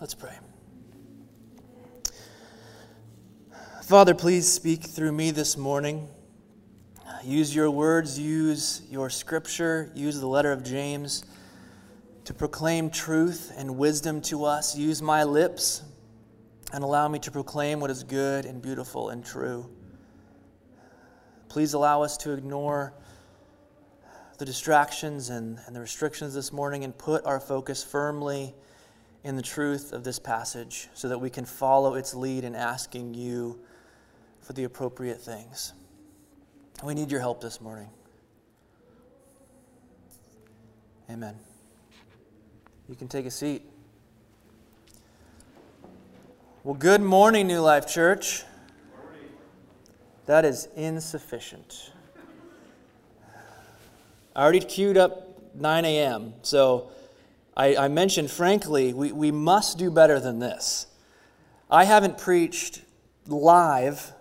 Let's pray. Father, please speak through me this morning. Use your words, use your scripture, use the letter of James to proclaim truth and wisdom to us. Use my lips and allow me to proclaim what is good and beautiful and true. Please allow us to ignore the distractions and, and the restrictions this morning and put our focus firmly in the truth of this passage so that we can follow its lead in asking you for the appropriate things. We need your help this morning. Amen. You can take a seat. Well, good morning, New Life Church. That is insufficient. I already queued up 9 a.m., so I, I mentioned, frankly, we, we must do better than this. I haven't preached live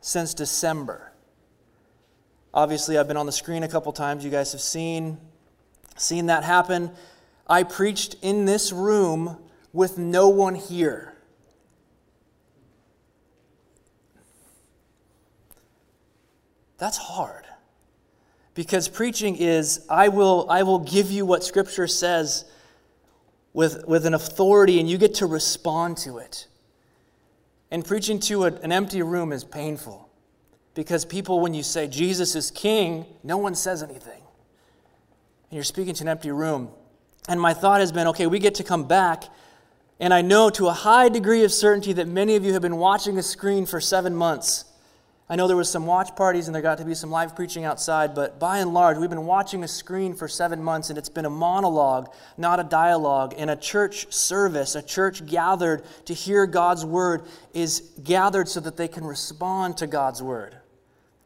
since December. Obviously, I've been on the screen a couple times. You guys have seen, seen that happen. I preached in this room with no one here. That's hard. Because preaching is, I will, I will give you what Scripture says with, with an authority, and you get to respond to it. And preaching to a, an empty room is painful. Because people, when you say Jesus is king, no one says anything. And you're speaking to an empty room. And my thought has been okay, we get to come back. And I know to a high degree of certainty that many of you have been watching a screen for seven months I know there was some watch parties and there got to be some live preaching outside, but by and large, we've been watching a screen for seven months and it's been a monologue, not a dialogue. And a church service, a church gathered to hear God's word, is gathered so that they can respond to God's word.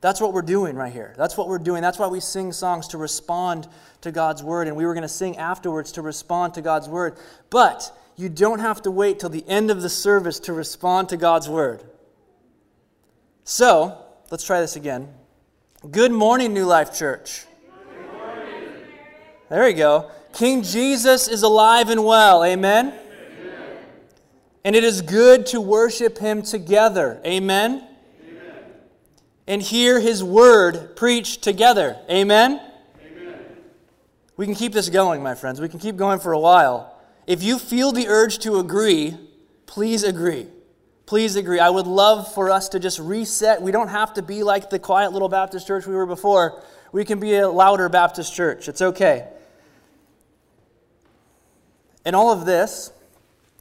That's what we're doing right here. That's what we're doing. That's why we sing songs to respond to God's word. And we were going to sing afterwards to respond to God's word. But you don't have to wait till the end of the service to respond to God's word. So, let's try this again. Good morning, New Life Church. There we go. King Jesus is alive and well. Amen? Amen. And it is good to worship him together. Amen? Amen. And hear his word preached together. Amen? Amen? We can keep this going, my friends. We can keep going for a while. If you feel the urge to agree, please agree. Please agree. I would love for us to just reset. We don't have to be like the quiet little Baptist church we were before. We can be a louder Baptist church. It's okay. And all of this,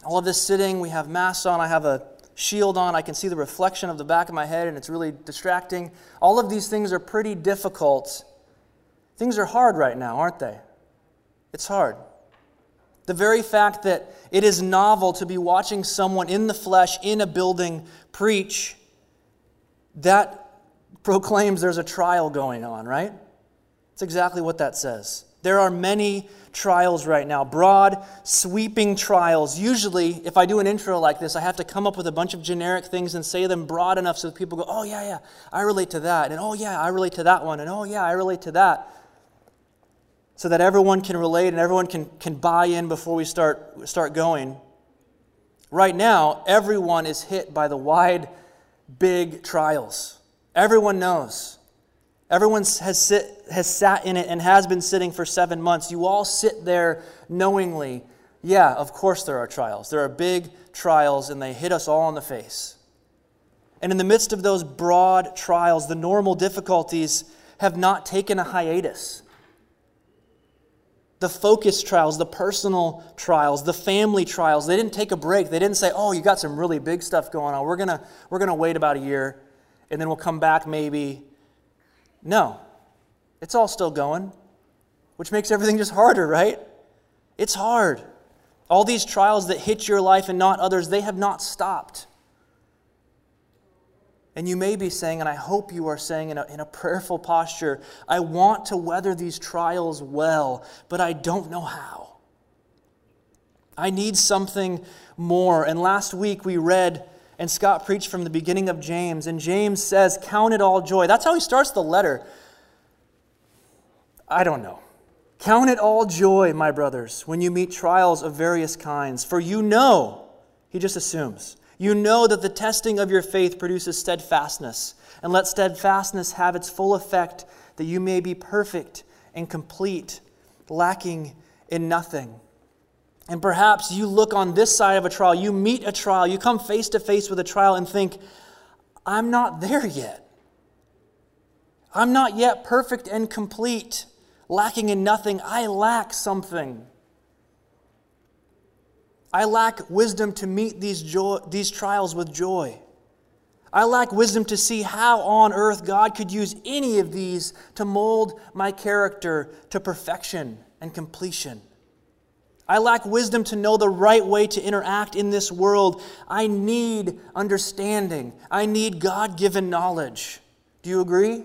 all of this sitting, we have masks on, I have a shield on, I can see the reflection of the back of my head, and it's really distracting. All of these things are pretty difficult. Things are hard right now, aren't they? It's hard. The very fact that it is novel to be watching someone in the flesh in a building preach, that proclaims there's a trial going on, right? It's exactly what that says. There are many trials right now, broad, sweeping trials. Usually, if I do an intro like this, I have to come up with a bunch of generic things and say them broad enough so that people go, oh, yeah, yeah, I relate to that. And oh, yeah, I relate to that one. And oh, yeah, I relate to that so that everyone can relate and everyone can, can buy in before we start, start going. Right now, everyone is hit by the wide, big trials. Everyone knows. Everyone has, sit, has sat in it and has been sitting for seven months. You all sit there knowingly. Yeah, of course there are trials. There are big trials, and they hit us all in the face. And in the midst of those broad trials, the normal difficulties have not taken a hiatus the focus trials, the personal trials, the family trials. They didn't take a break. They didn't say, "Oh, you got some really big stuff going on. We're going to we're to wait about a year and then we'll come back maybe." No. It's all still going, which makes everything just harder, right? It's hard. All these trials that hit your life and not others, they have not stopped. And you may be saying, and I hope you are saying in a, in a prayerful posture, I want to weather these trials well, but I don't know how. I need something more. And last week we read, and Scott preached from the beginning of James, and James says, Count it all joy. That's how he starts the letter. I don't know. Count it all joy, my brothers, when you meet trials of various kinds, for you know, he just assumes, you know that the testing of your faith produces steadfastness, and let steadfastness have its full effect, that you may be perfect and complete, lacking in nothing. And perhaps you look on this side of a trial, you meet a trial, you come face to face with a trial and think, I'm not there yet. I'm not yet perfect and complete, lacking in nothing. I lack something. I lack wisdom to meet these, joy, these trials with joy. I lack wisdom to see how on earth God could use any of these to mold my character to perfection and completion. I lack wisdom to know the right way to interact in this world. I need understanding. I need God given knowledge. Do you agree?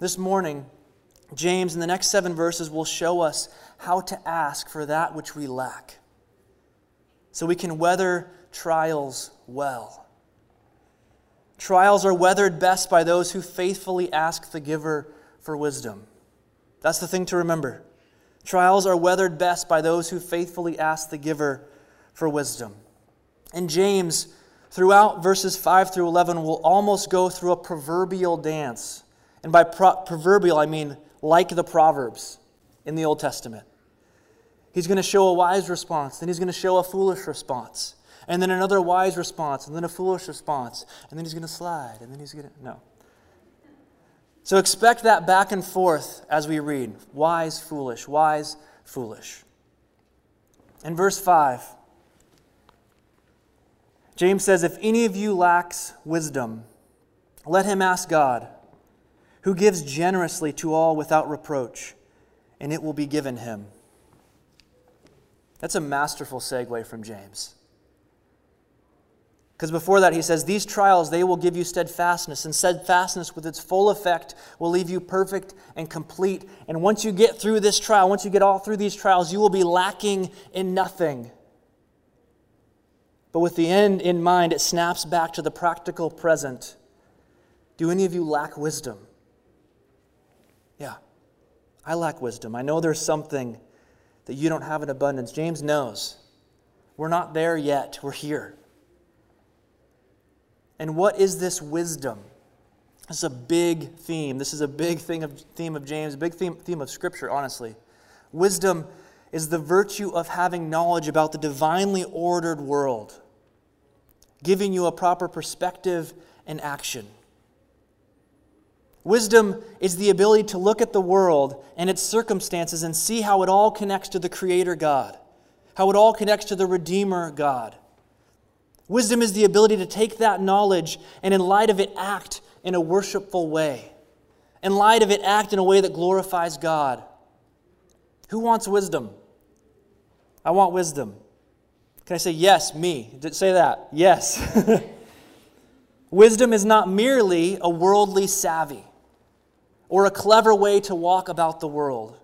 This morning, James, in the next seven verses, will show us how to ask for that which we lack so we can weather trials well. Trials are weathered best by those who faithfully ask the giver for wisdom. That's the thing to remember. Trials are weathered best by those who faithfully ask the giver for wisdom. And James, throughout verses 5 through 11, will almost go through a proverbial dance. And by pro- proverbial, I mean like the Proverbs in the Old Testament. He's going to show a wise response, then he's going to show a foolish response, and then another wise response, and then a foolish response, and then he's going to slide, and then he's going to. No. So expect that back and forth as we read wise, foolish, wise, foolish. In verse 5, James says, If any of you lacks wisdom, let him ask God, who gives generously to all without reproach, and it will be given him. That's a masterful segue from James. Because before that, he says, These trials, they will give you steadfastness, and steadfastness with its full effect will leave you perfect and complete. And once you get through this trial, once you get all through these trials, you will be lacking in nothing. But with the end in mind, it snaps back to the practical present. Do any of you lack wisdom? I lack wisdom. I know there's something that you don't have in abundance. James knows. We're not there yet, we're here. And what is this wisdom? This is a big theme. This is a big thing of, theme of James, a big theme, theme of Scripture, honestly. Wisdom is the virtue of having knowledge about the divinely ordered world, giving you a proper perspective and action. Wisdom is the ability to look at the world and its circumstances and see how it all connects to the Creator God, how it all connects to the Redeemer God. Wisdom is the ability to take that knowledge and, in light of it, act in a worshipful way. In light of it, act in a way that glorifies God. Who wants wisdom? I want wisdom. Can I say yes, me? Say that. Yes. wisdom is not merely a worldly savvy or a clever way to walk about the world.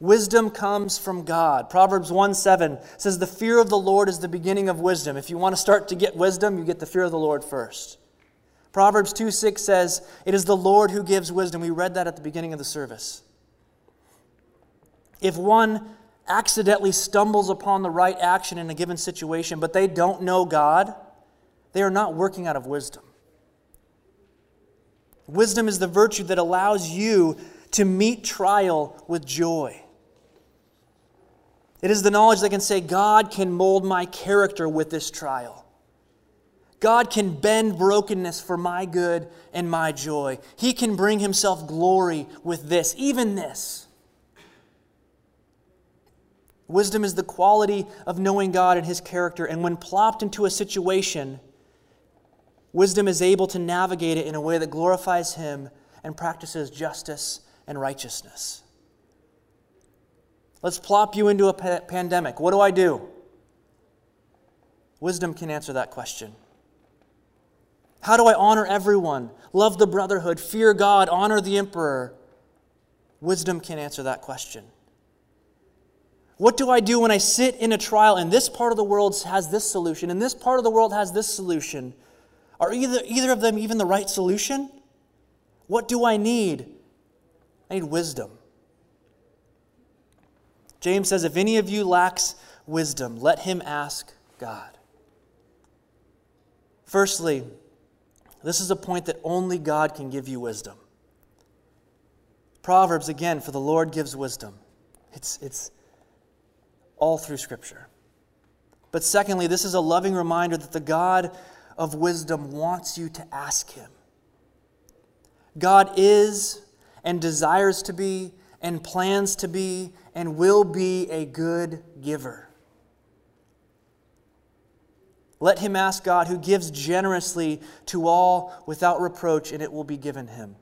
Wisdom comes from God. Proverbs 1 7 says, The fear of the Lord is the beginning of wisdom. If you want to start to get wisdom, you get the fear of the Lord first. Proverbs 2 6 says, It is the Lord who gives wisdom. We read that at the beginning of the service. If one accidentally stumbles upon the right action in a given situation, but they don't know God, they are not working out of wisdom. Wisdom is the virtue that allows you to meet trial with joy. It is the knowledge that can say, God can mold my character with this trial. God can bend brokenness for my good and my joy. He can bring himself glory with this, even this. Wisdom is the quality of knowing God and his character, and when plopped into a situation, wisdom is able to navigate it in a way that glorifies him and practices justice and righteousness. Let's plop you into a pa- pandemic. What do I do? Wisdom can answer that question. How do I honor everyone, love the brotherhood, fear God, honor the emperor? Wisdom can answer that question. What do I do when I sit in a trial and this part of the world has this solution and this part of the world has this solution? Are either, either of them even the right solution? What do I need? I need wisdom. James says, If any of you lacks wisdom, let him ask God. Firstly, this is a point that only God can give you wisdom. Proverbs, again, for the Lord gives wisdom. It's, it's all through Scripture. But secondly, this is a loving reminder that the God of wisdom wants you to ask Him. God is and desires to be and plans to be and will be a good giver. Let him ask God, who gives generously to all without reproach, and it will be given him.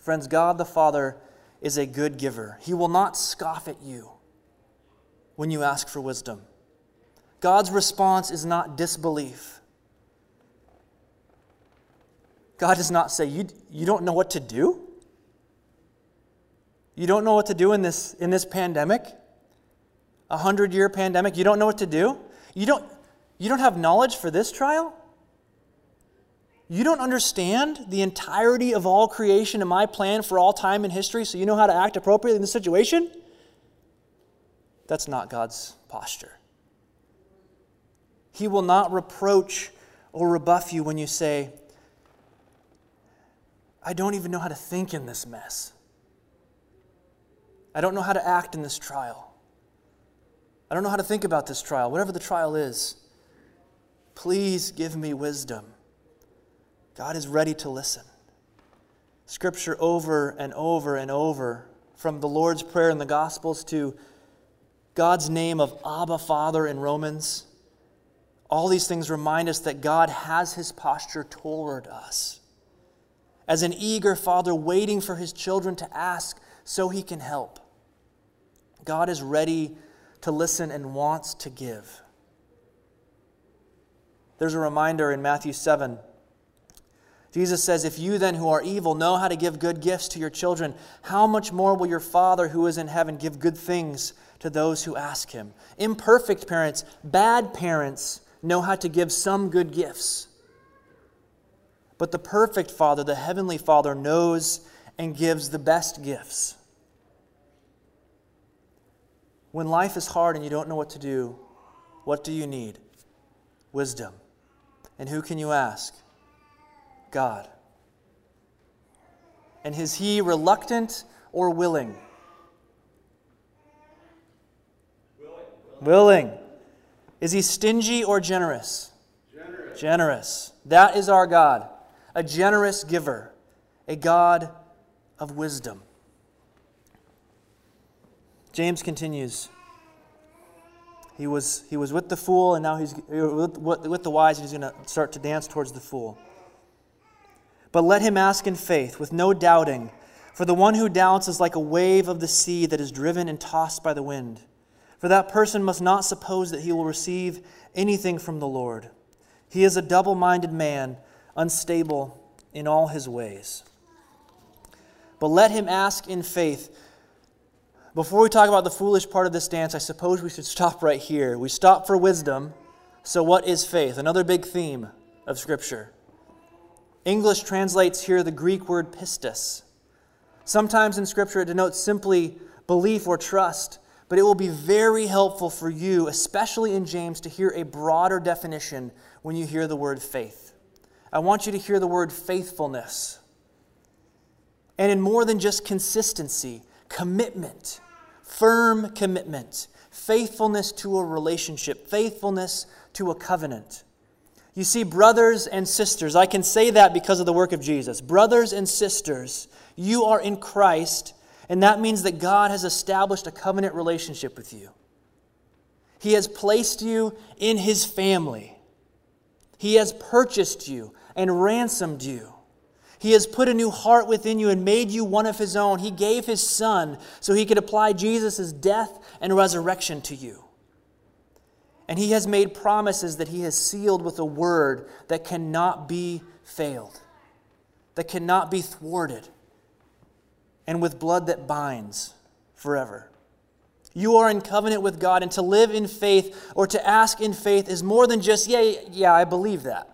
Friends, God the Father is a good giver. He will not scoff at you when you ask for wisdom. God's response is not disbelief. God does not say, You, you don't know what to do? You don't know what to do in this, in this pandemic? A hundred year pandemic? You don't know what to do? You don't, you don't have knowledge for this trial? You don't understand the entirety of all creation and my plan for all time and history, so you know how to act appropriately in this situation? That's not God's posture. He will not reproach or rebuff you when you say, I don't even know how to think in this mess. I don't know how to act in this trial. I don't know how to think about this trial, whatever the trial is. Please give me wisdom. God is ready to listen. Scripture over and over and over, from the Lord's Prayer in the Gospels to God's name of Abba Father in Romans, all these things remind us that God has his posture toward us. As an eager father waiting for his children to ask so he can help. God is ready to listen and wants to give. There's a reminder in Matthew 7. Jesus says, If you then who are evil know how to give good gifts to your children, how much more will your Father who is in heaven give good things to those who ask him? Imperfect parents, bad parents, know how to give some good gifts. But the perfect Father, the Heavenly Father, knows and gives the best gifts. When life is hard and you don't know what to do, what do you need? Wisdom. And who can you ask? God. And is he reluctant or willing? Willing. willing. Is he stingy or generous? Generous. Generous. That is our God, a generous giver, a God of wisdom. James continues. He was, he was with the fool, and now he's with, with the wise, and he's going to start to dance towards the fool. But let him ask in faith, with no doubting. For the one who doubts is like a wave of the sea that is driven and tossed by the wind. For that person must not suppose that he will receive anything from the Lord. He is a double minded man, unstable in all his ways. But let him ask in faith. Before we talk about the foolish part of this dance, I suppose we should stop right here. We stop for wisdom. So, what is faith? Another big theme of Scripture. English translates here the Greek word pistis. Sometimes in Scripture it denotes simply belief or trust, but it will be very helpful for you, especially in James, to hear a broader definition when you hear the word faith. I want you to hear the word faithfulness. And in more than just consistency, commitment, firm commitment, faithfulness to a relationship, faithfulness to a covenant. You see, brothers and sisters, I can say that because of the work of Jesus. Brothers and sisters, you are in Christ, and that means that God has established a covenant relationship with you. He has placed you in His family, He has purchased you and ransomed you. He has put a new heart within you and made you one of His own. He gave His Son so He could apply Jesus' death and resurrection to you. And He has made promises that He has sealed with a word that cannot be failed, that cannot be thwarted, and with blood that binds forever. You are in covenant with God, and to live in faith or to ask in faith is more than just, yeah, yeah, I believe that.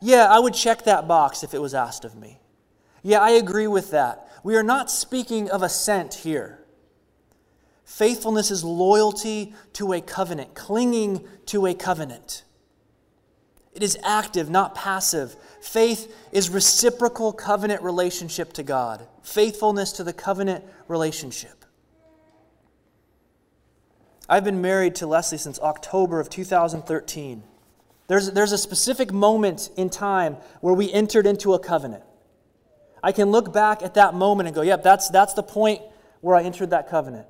Yeah, I would check that box if it was asked of me. Yeah, I agree with that. We are not speaking of assent here. Faithfulness is loyalty to a covenant, clinging to a covenant. It is active, not passive. Faith is reciprocal covenant relationship to God, faithfulness to the covenant relationship. I've been married to Leslie since October of 2013. There's, there's a specific moment in time where we entered into a covenant. I can look back at that moment and go, yep, that's, that's the point where I entered that covenant.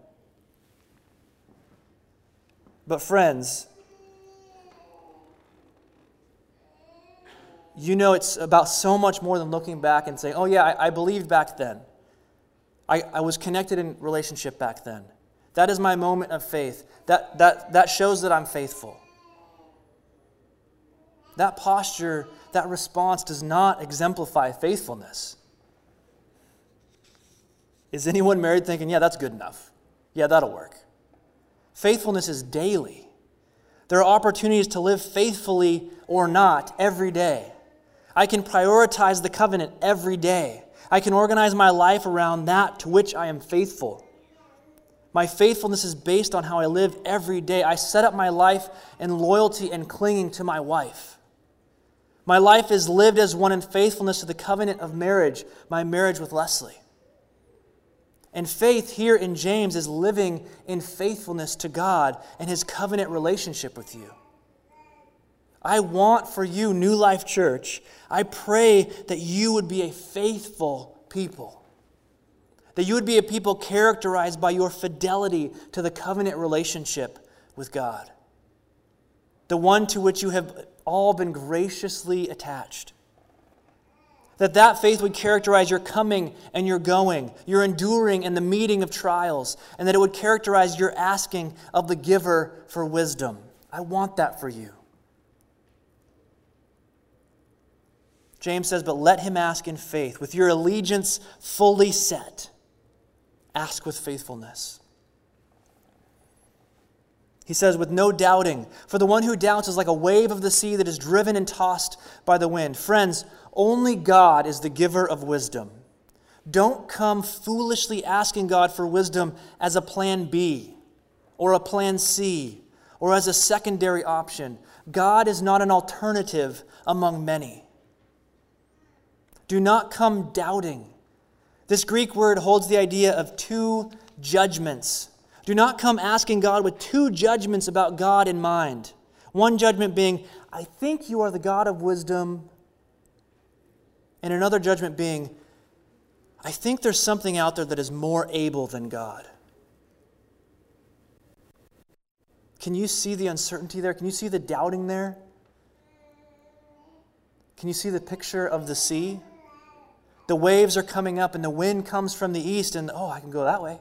But, friends, you know it's about so much more than looking back and saying, oh, yeah, I, I believed back then. I, I was connected in relationship back then. That is my moment of faith. That, that, that shows that I'm faithful. That posture, that response does not exemplify faithfulness. Is anyone married thinking, yeah, that's good enough? Yeah, that'll work. Faithfulness is daily. There are opportunities to live faithfully or not every day. I can prioritize the covenant every day. I can organize my life around that to which I am faithful. My faithfulness is based on how I live every day. I set up my life in loyalty and clinging to my wife. My life is lived as one in faithfulness to the covenant of marriage, my marriage with Leslie. And faith here in James is living in faithfulness to God and his covenant relationship with you. I want for you, New Life Church, I pray that you would be a faithful people. That you would be a people characterized by your fidelity to the covenant relationship with God. The one to which you have all been graciously attached. That that faith would characterize your coming and your going, your enduring and the meeting of trials, and that it would characterize your asking of the giver for wisdom. I want that for you. James says, But let him ask in faith, with your allegiance fully set. Ask with faithfulness. He says, with no doubting. For the one who doubts is like a wave of the sea that is driven and tossed by the wind. Friends, only God is the giver of wisdom. Don't come foolishly asking God for wisdom as a plan B or a plan C or as a secondary option. God is not an alternative among many. Do not come doubting. This Greek word holds the idea of two judgments. Do not come asking God with two judgments about God in mind. One judgment being, I think you are the God of wisdom, and another judgment being, I think there's something out there that is more able than God. Can you see the uncertainty there? Can you see the doubting there? Can you see the picture of the sea? The waves are coming up and the wind comes from the east, and oh, I can go that way.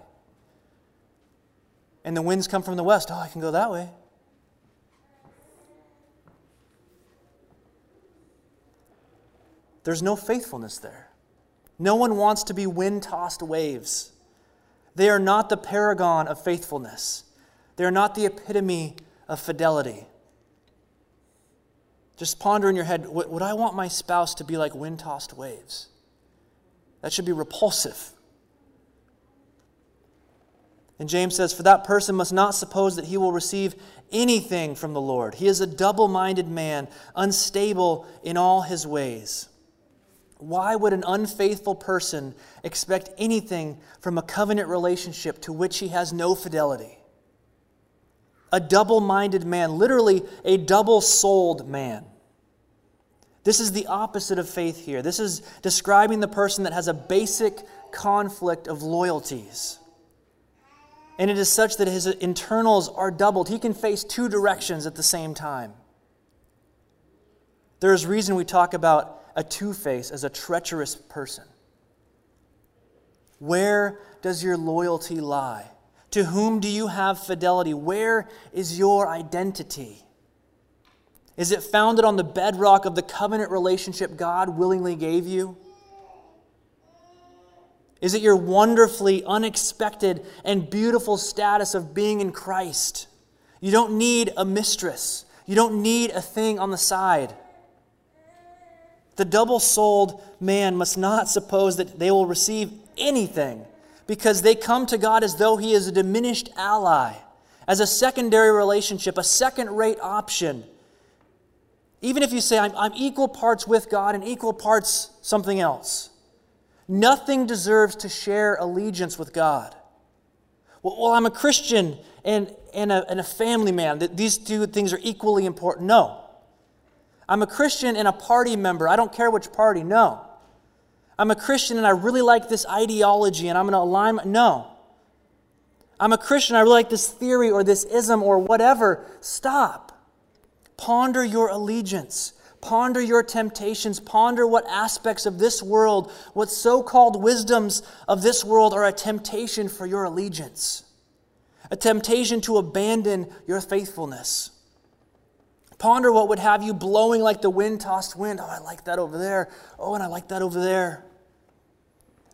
And the winds come from the west, oh, I can go that way. There's no faithfulness there. No one wants to be wind tossed waves. They are not the paragon of faithfulness, they are not the epitome of fidelity. Just ponder in your head would I want my spouse to be like wind tossed waves? That should be repulsive. And James says, For that person must not suppose that he will receive anything from the Lord. He is a double minded man, unstable in all his ways. Why would an unfaithful person expect anything from a covenant relationship to which he has no fidelity? A double minded man, literally a double souled man. This is the opposite of faith here. This is describing the person that has a basic conflict of loyalties. And it is such that his internals are doubled. He can face two directions at the same time. There is reason we talk about a two face as a treacherous person. Where does your loyalty lie? To whom do you have fidelity? Where is your identity? Is it founded on the bedrock of the covenant relationship God willingly gave you? Is it your wonderfully unexpected and beautiful status of being in Christ? You don't need a mistress. You don't need a thing on the side. The double souled man must not suppose that they will receive anything because they come to God as though he is a diminished ally, as a secondary relationship, a second rate option. Even if you say, I'm, I'm, equal parts with God and equal parts something else, nothing deserves to share allegiance with God. Well, well I'm a Christian and, and, a, and a family man. These two things are equally important. No. I'm a Christian and a party member. I don't care which party. No. I'm a Christian and I really like this ideology and I'm going to align. No. I'm a Christian. I really like this theory or this ism or whatever. Stop. Ponder your allegiance. Ponder your temptations. Ponder what aspects of this world, what so called wisdoms of this world are a temptation for your allegiance, a temptation to abandon your faithfulness. Ponder what would have you blowing like the wind tossed wind. Oh, I like that over there. Oh, and I like that over there.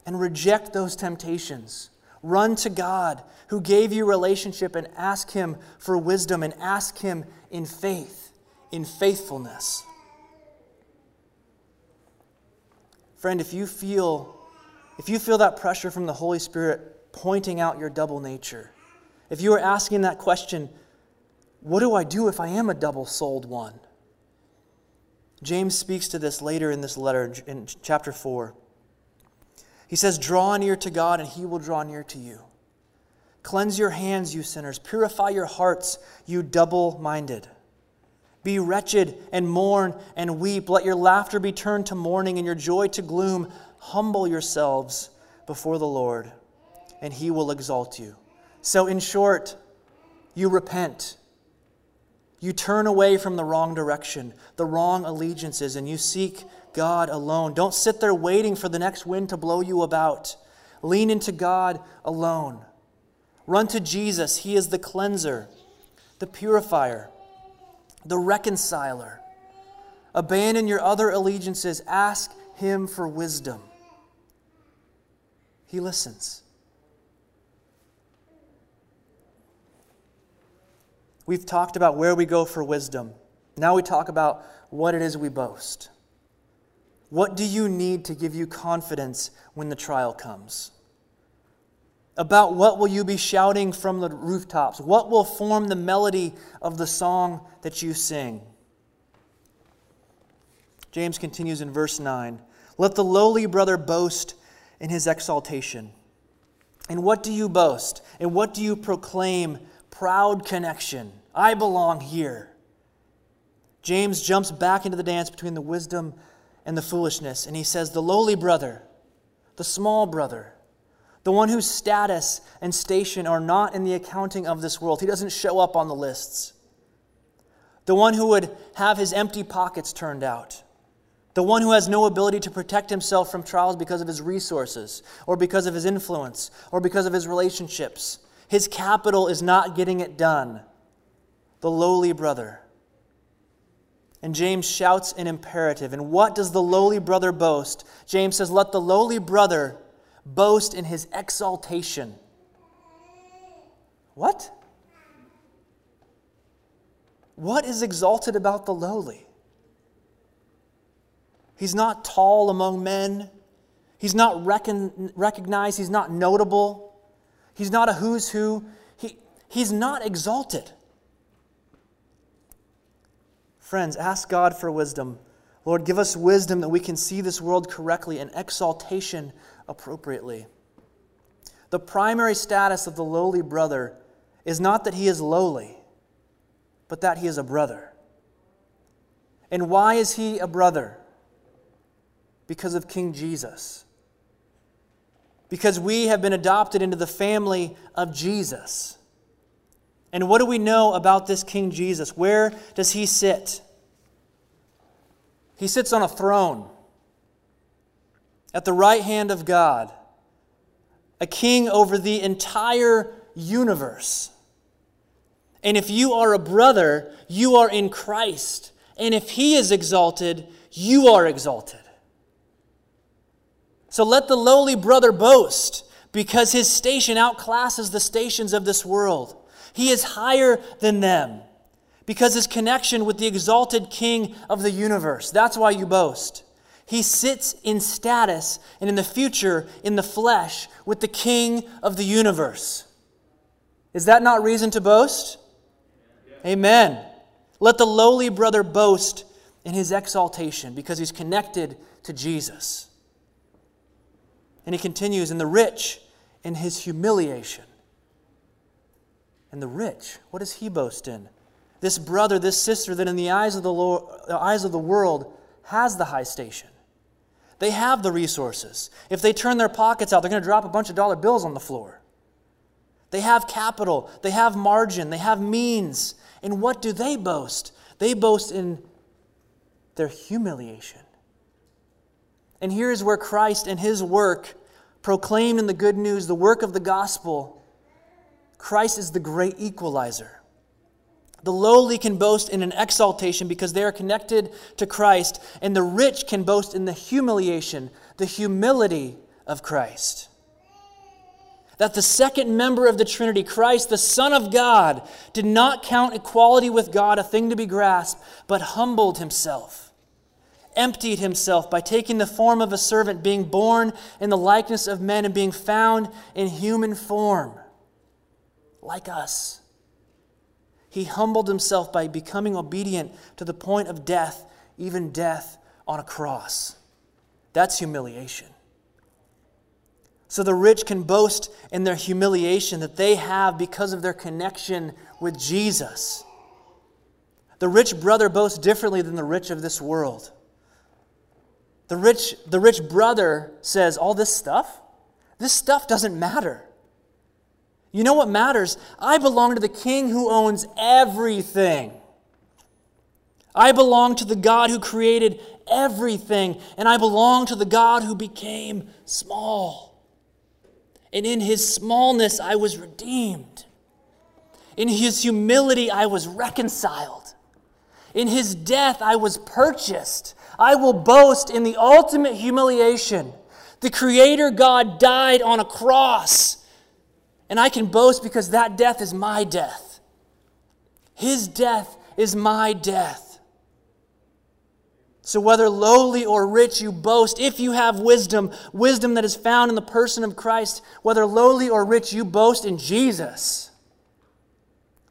And reject those temptations. Run to God who gave you relationship and ask Him for wisdom and ask Him in faith, in faithfulness. Friend, if you feel if you feel that pressure from the Holy Spirit pointing out your double nature, if you are asking that question, what do I do if I am a double souled one? James speaks to this later in this letter in chapter 4. He says, Draw near to God, and he will draw near to you. Cleanse your hands, you sinners. Purify your hearts, you double minded. Be wretched and mourn and weep. Let your laughter be turned to mourning and your joy to gloom. Humble yourselves before the Lord, and he will exalt you. So, in short, you repent you turn away from the wrong direction, the wrong allegiances, and you seek God alone. Don't sit there waiting for the next wind to blow you about. Lean into God alone. Run to Jesus. He is the cleanser, the purifier, the reconciler. Abandon your other allegiances. Ask Him for wisdom. He listens. We've talked about where we go for wisdom. Now we talk about what it is we boast. What do you need to give you confidence when the trial comes? About what will you be shouting from the rooftops? What will form the melody of the song that you sing? James continues in verse 9 Let the lowly brother boast in his exaltation. And what do you boast? And what do you proclaim proud connection. I belong here. James jumps back into the dance between the wisdom and the foolishness, and he says, The lowly brother, the small brother, the one whose status and station are not in the accounting of this world, he doesn't show up on the lists. The one who would have his empty pockets turned out. The one who has no ability to protect himself from trials because of his resources, or because of his influence, or because of his relationships. His capital is not getting it done. The lowly brother. And James shouts an imperative. And what does the lowly brother boast? James says, Let the lowly brother boast in his exaltation. What? What is exalted about the lowly? He's not tall among men. He's not recon- recognized. He's not notable. He's not a who's who. He, he's not exalted. Friends, ask God for wisdom. Lord, give us wisdom that we can see this world correctly and exaltation appropriately. The primary status of the lowly brother is not that he is lowly, but that he is a brother. And why is he a brother? Because of King Jesus because we have been adopted into the family of Jesus. And what do we know about this King Jesus? Where does he sit? He sits on a throne at the right hand of God, a king over the entire universe. And if you are a brother, you are in Christ. And if he is exalted, you are exalted. So let the lowly brother boast, because his station outclasses the stations of this world. He is higher than them, because his connection with the exalted king of the universe. That's why you boast. He sits in status and in the future in the flesh with the King of the universe. Is that not reason to boast? Amen. Let the lowly brother boast in his exaltation because he's connected to Jesus. And he continues, in the rich in his humiliation. And the rich, what does he boast in? This brother, this sister that in the eyes of the, Lord, the eyes of the world has the high station. They have the resources. If they turn their pockets out, they're going to drop a bunch of dollar bills on the floor. They have capital, they have margin, they have means. And what do they boast? They boast in their humiliation. And here's where Christ and his work, proclaimed in the good news, the work of the gospel, Christ is the great equalizer. The lowly can boast in an exaltation because they are connected to Christ, and the rich can boast in the humiliation, the humility of Christ. That the second member of the Trinity, Christ, the Son of God, did not count equality with God a thing to be grasped, but humbled himself, emptied himself by taking the form of a servant, being born in the likeness of men, and being found in human form, like us he humbled himself by becoming obedient to the point of death, even death on a cross. That's humiliation. So the rich can boast in their humiliation that they have because of their connection with Jesus. The rich brother boasts differently than the rich of this world. The rich, the rich brother says, All this stuff, this stuff doesn't matter. You know what matters? I belong to the King who owns everything. I belong to the God who created everything, and I belong to the God who became small. And in his smallness, I was redeemed. In his humility, I was reconciled. In his death, I was purchased. I will boast in the ultimate humiliation. The Creator God died on a cross and I can boast because that death is my death. His death is my death. So, whether lowly or rich, you boast. If you have wisdom, wisdom that is found in the person of Christ, whether lowly or rich, you boast in Jesus.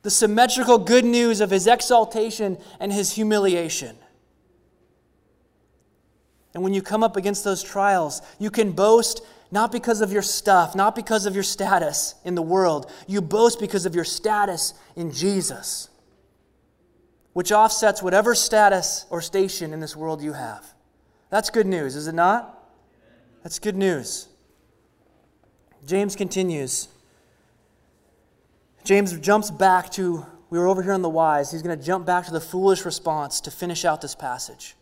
The symmetrical good news of his exaltation and his humiliation. And when you come up against those trials, you can boast not because of your stuff, not because of your status in the world. You boast because of your status in Jesus, which offsets whatever status or station in this world you have. That's good news, is it not? That's good news. James continues. James jumps back to, we were over here on the wise. He's going to jump back to the foolish response to finish out this passage.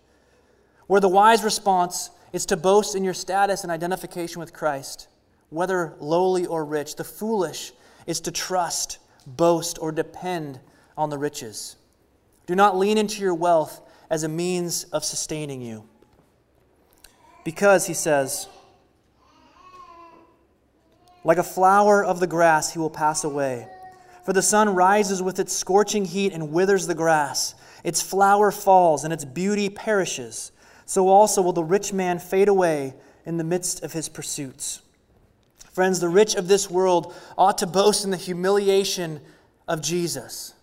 Where the wise response it's to boast in your status and identification with Christ, whether lowly or rich. The foolish is to trust, boast, or depend on the riches. Do not lean into your wealth as a means of sustaining you. Because, he says, like a flower of the grass, he will pass away. For the sun rises with its scorching heat and withers the grass. Its flower falls, and its beauty perishes so also will the rich man fade away in the midst of his pursuits. Friends, the rich of this world ought to boast in the humiliation of Jesus.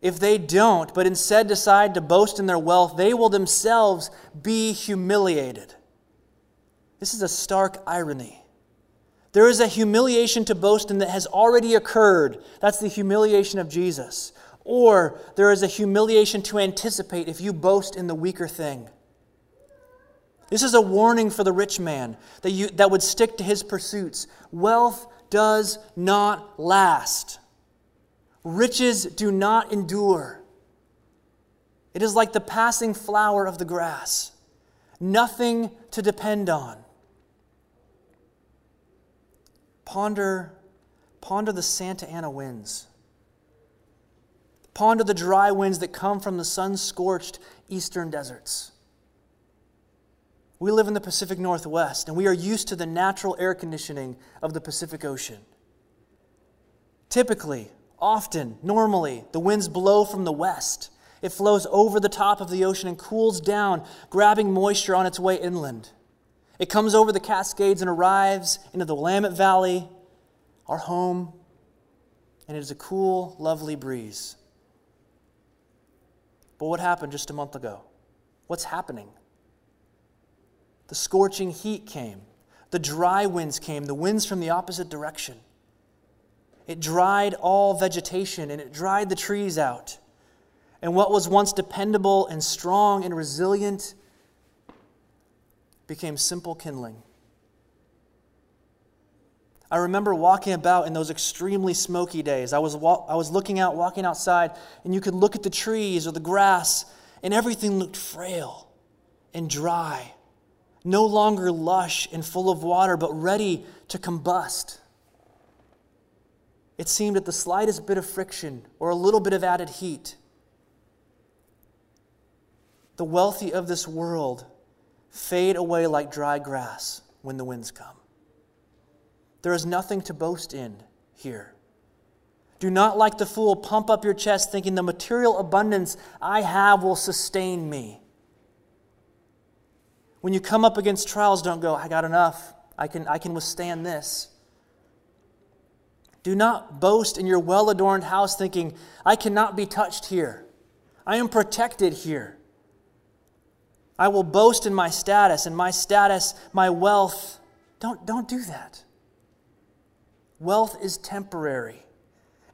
If they don't, but instead decide to boast in their wealth, they will themselves be humiliated. This is a stark irony. There is a humiliation to boast in that has already occurred. That's the humiliation of Jesus or there is a humiliation to anticipate if you boast in the weaker thing. This is a warning for the rich man that, you, that would stick to his pursuits. Wealth does not last, riches do not endure. It is like the passing flower of the grass, nothing to depend on. Ponder, ponder the Santa Ana winds. Ponder the dry winds that come from the sun scorched eastern deserts. We live in the Pacific Northwest, and we are used to the natural air conditioning of the Pacific Ocean. Typically, often, normally, the winds blow from the west. It flows over the top of the ocean and cools down, grabbing moisture on its way inland. It comes over the Cascades and arrives into the Willamette Valley, our home, and it is a cool, lovely breeze. But what happened just a month ago? What's happening? The scorching heat came, the dry winds came, the winds from the opposite direction. It dried all vegetation and it dried the trees out. And what was once dependable and strong and resilient became simple kindling. I remember walking about in those extremely smoky days. I was, wa- I was looking out, walking outside, and you could look at the trees or the grass, and everything looked frail and dry, no longer lush and full of water, but ready to combust. It seemed at the slightest bit of friction or a little bit of added heat, the wealthy of this world fade away like dry grass when the winds come. There is nothing to boast in here. Do not, like the fool, pump up your chest thinking the material abundance I have will sustain me. When you come up against trials, don't go, I got enough. I can, I can withstand this. Do not boast in your well adorned house thinking, I cannot be touched here. I am protected here. I will boast in my status, and my status, my wealth. Don't, don't do that. Wealth is temporary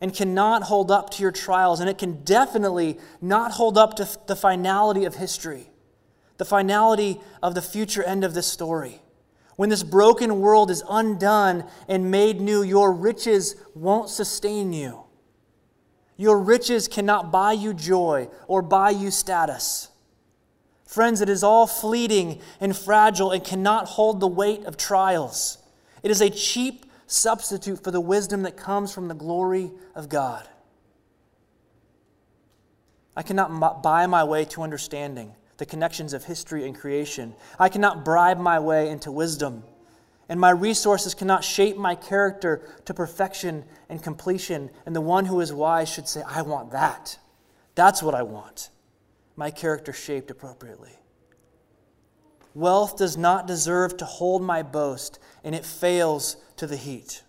and cannot hold up to your trials, and it can definitely not hold up to the finality of history, the finality of the future end of this story. When this broken world is undone and made new, your riches won't sustain you. Your riches cannot buy you joy or buy you status. Friends, it is all fleeting and fragile and cannot hold the weight of trials. It is a cheap substitute for the wisdom that comes from the glory of God. I cannot buy my way to understanding the connections of history and creation. I cannot bribe my way into wisdom. And my resources cannot shape my character to perfection and completion. And the one who is wise should say, I want that. That's what I want my character shaped appropriately. Wealth does not deserve to hold my boast, and it fails to the heat.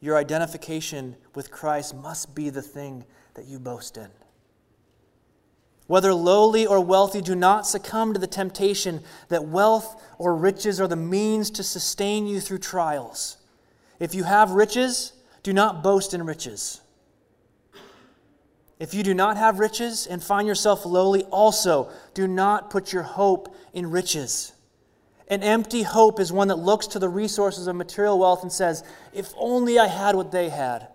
Your identification with Christ must be the thing that you boast in. Whether lowly or wealthy, do not succumb to the temptation that wealth or riches are the means to sustain you through trials. If you have riches, do not boast in riches. If you do not have riches and find yourself lowly, also do not put your hope in riches. An empty hope is one that looks to the resources of material wealth and says, If only I had what they had.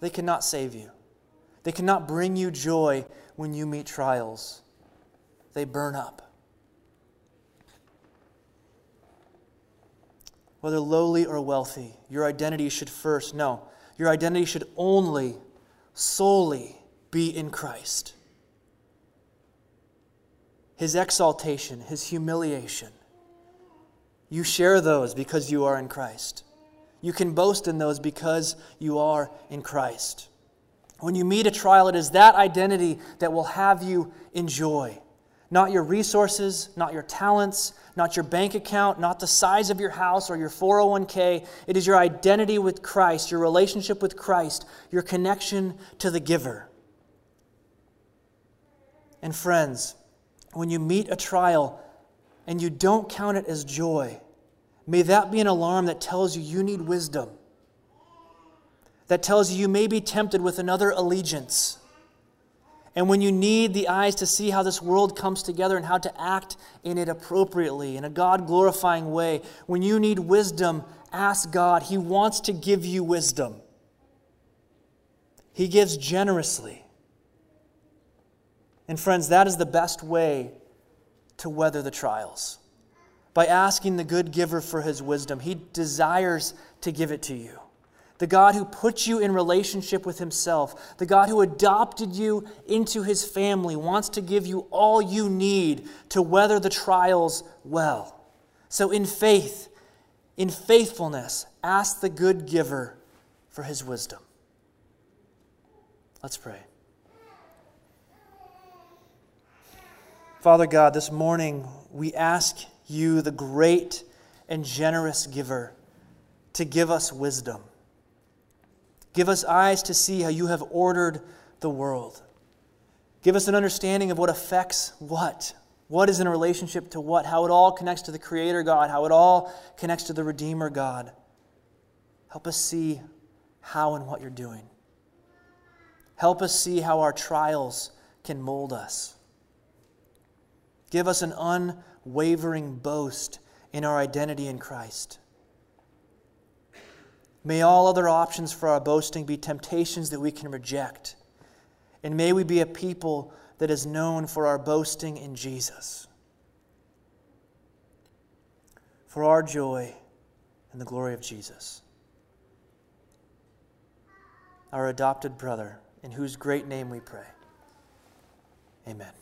They cannot save you, they cannot bring you joy when you meet trials. They burn up. Whether lowly or wealthy, your identity should first, no, your identity should only, solely be in Christ. His exaltation, his humiliation. You share those because you are in Christ. You can boast in those because you are in Christ. When you meet a trial, it is that identity that will have you enjoy. Not your resources, not your talents, not your bank account, not the size of your house or your 401k. It is your identity with Christ, your relationship with Christ, your connection to the giver. And friends, when you meet a trial and you don't count it as joy, may that be an alarm that tells you you need wisdom, that tells you you may be tempted with another allegiance and when you need the eyes to see how this world comes together and how to act in it appropriately, in a God glorifying way, when you need wisdom, ask God. He wants to give you wisdom. He gives generously. And, friends, that is the best way to weather the trials by asking the good giver for his wisdom. He desires to give it to you the God who put you in relationship with Himself, the God who adopted you into His family, wants to give you all you need to weather the trials well. So, in faith, in faithfulness, ask the good giver for His wisdom. Let's pray. Father God, this morning we ask you, the great and generous giver, to give us wisdom. Give us eyes to see how you have ordered the world. Give us an understanding of what affects what. What is in relationship to what? How it all connects to the Creator God, how it all connects to the Redeemer God. Help us see how and what you're doing. Help us see how our trials can mold us. Give us an unwavering boast in our identity in Christ. May all other options for our boasting be temptations that we can reject. And may we be a people that is known for our boasting in Jesus. For our joy and the glory of Jesus. Our adopted brother, in whose great name we pray. Amen.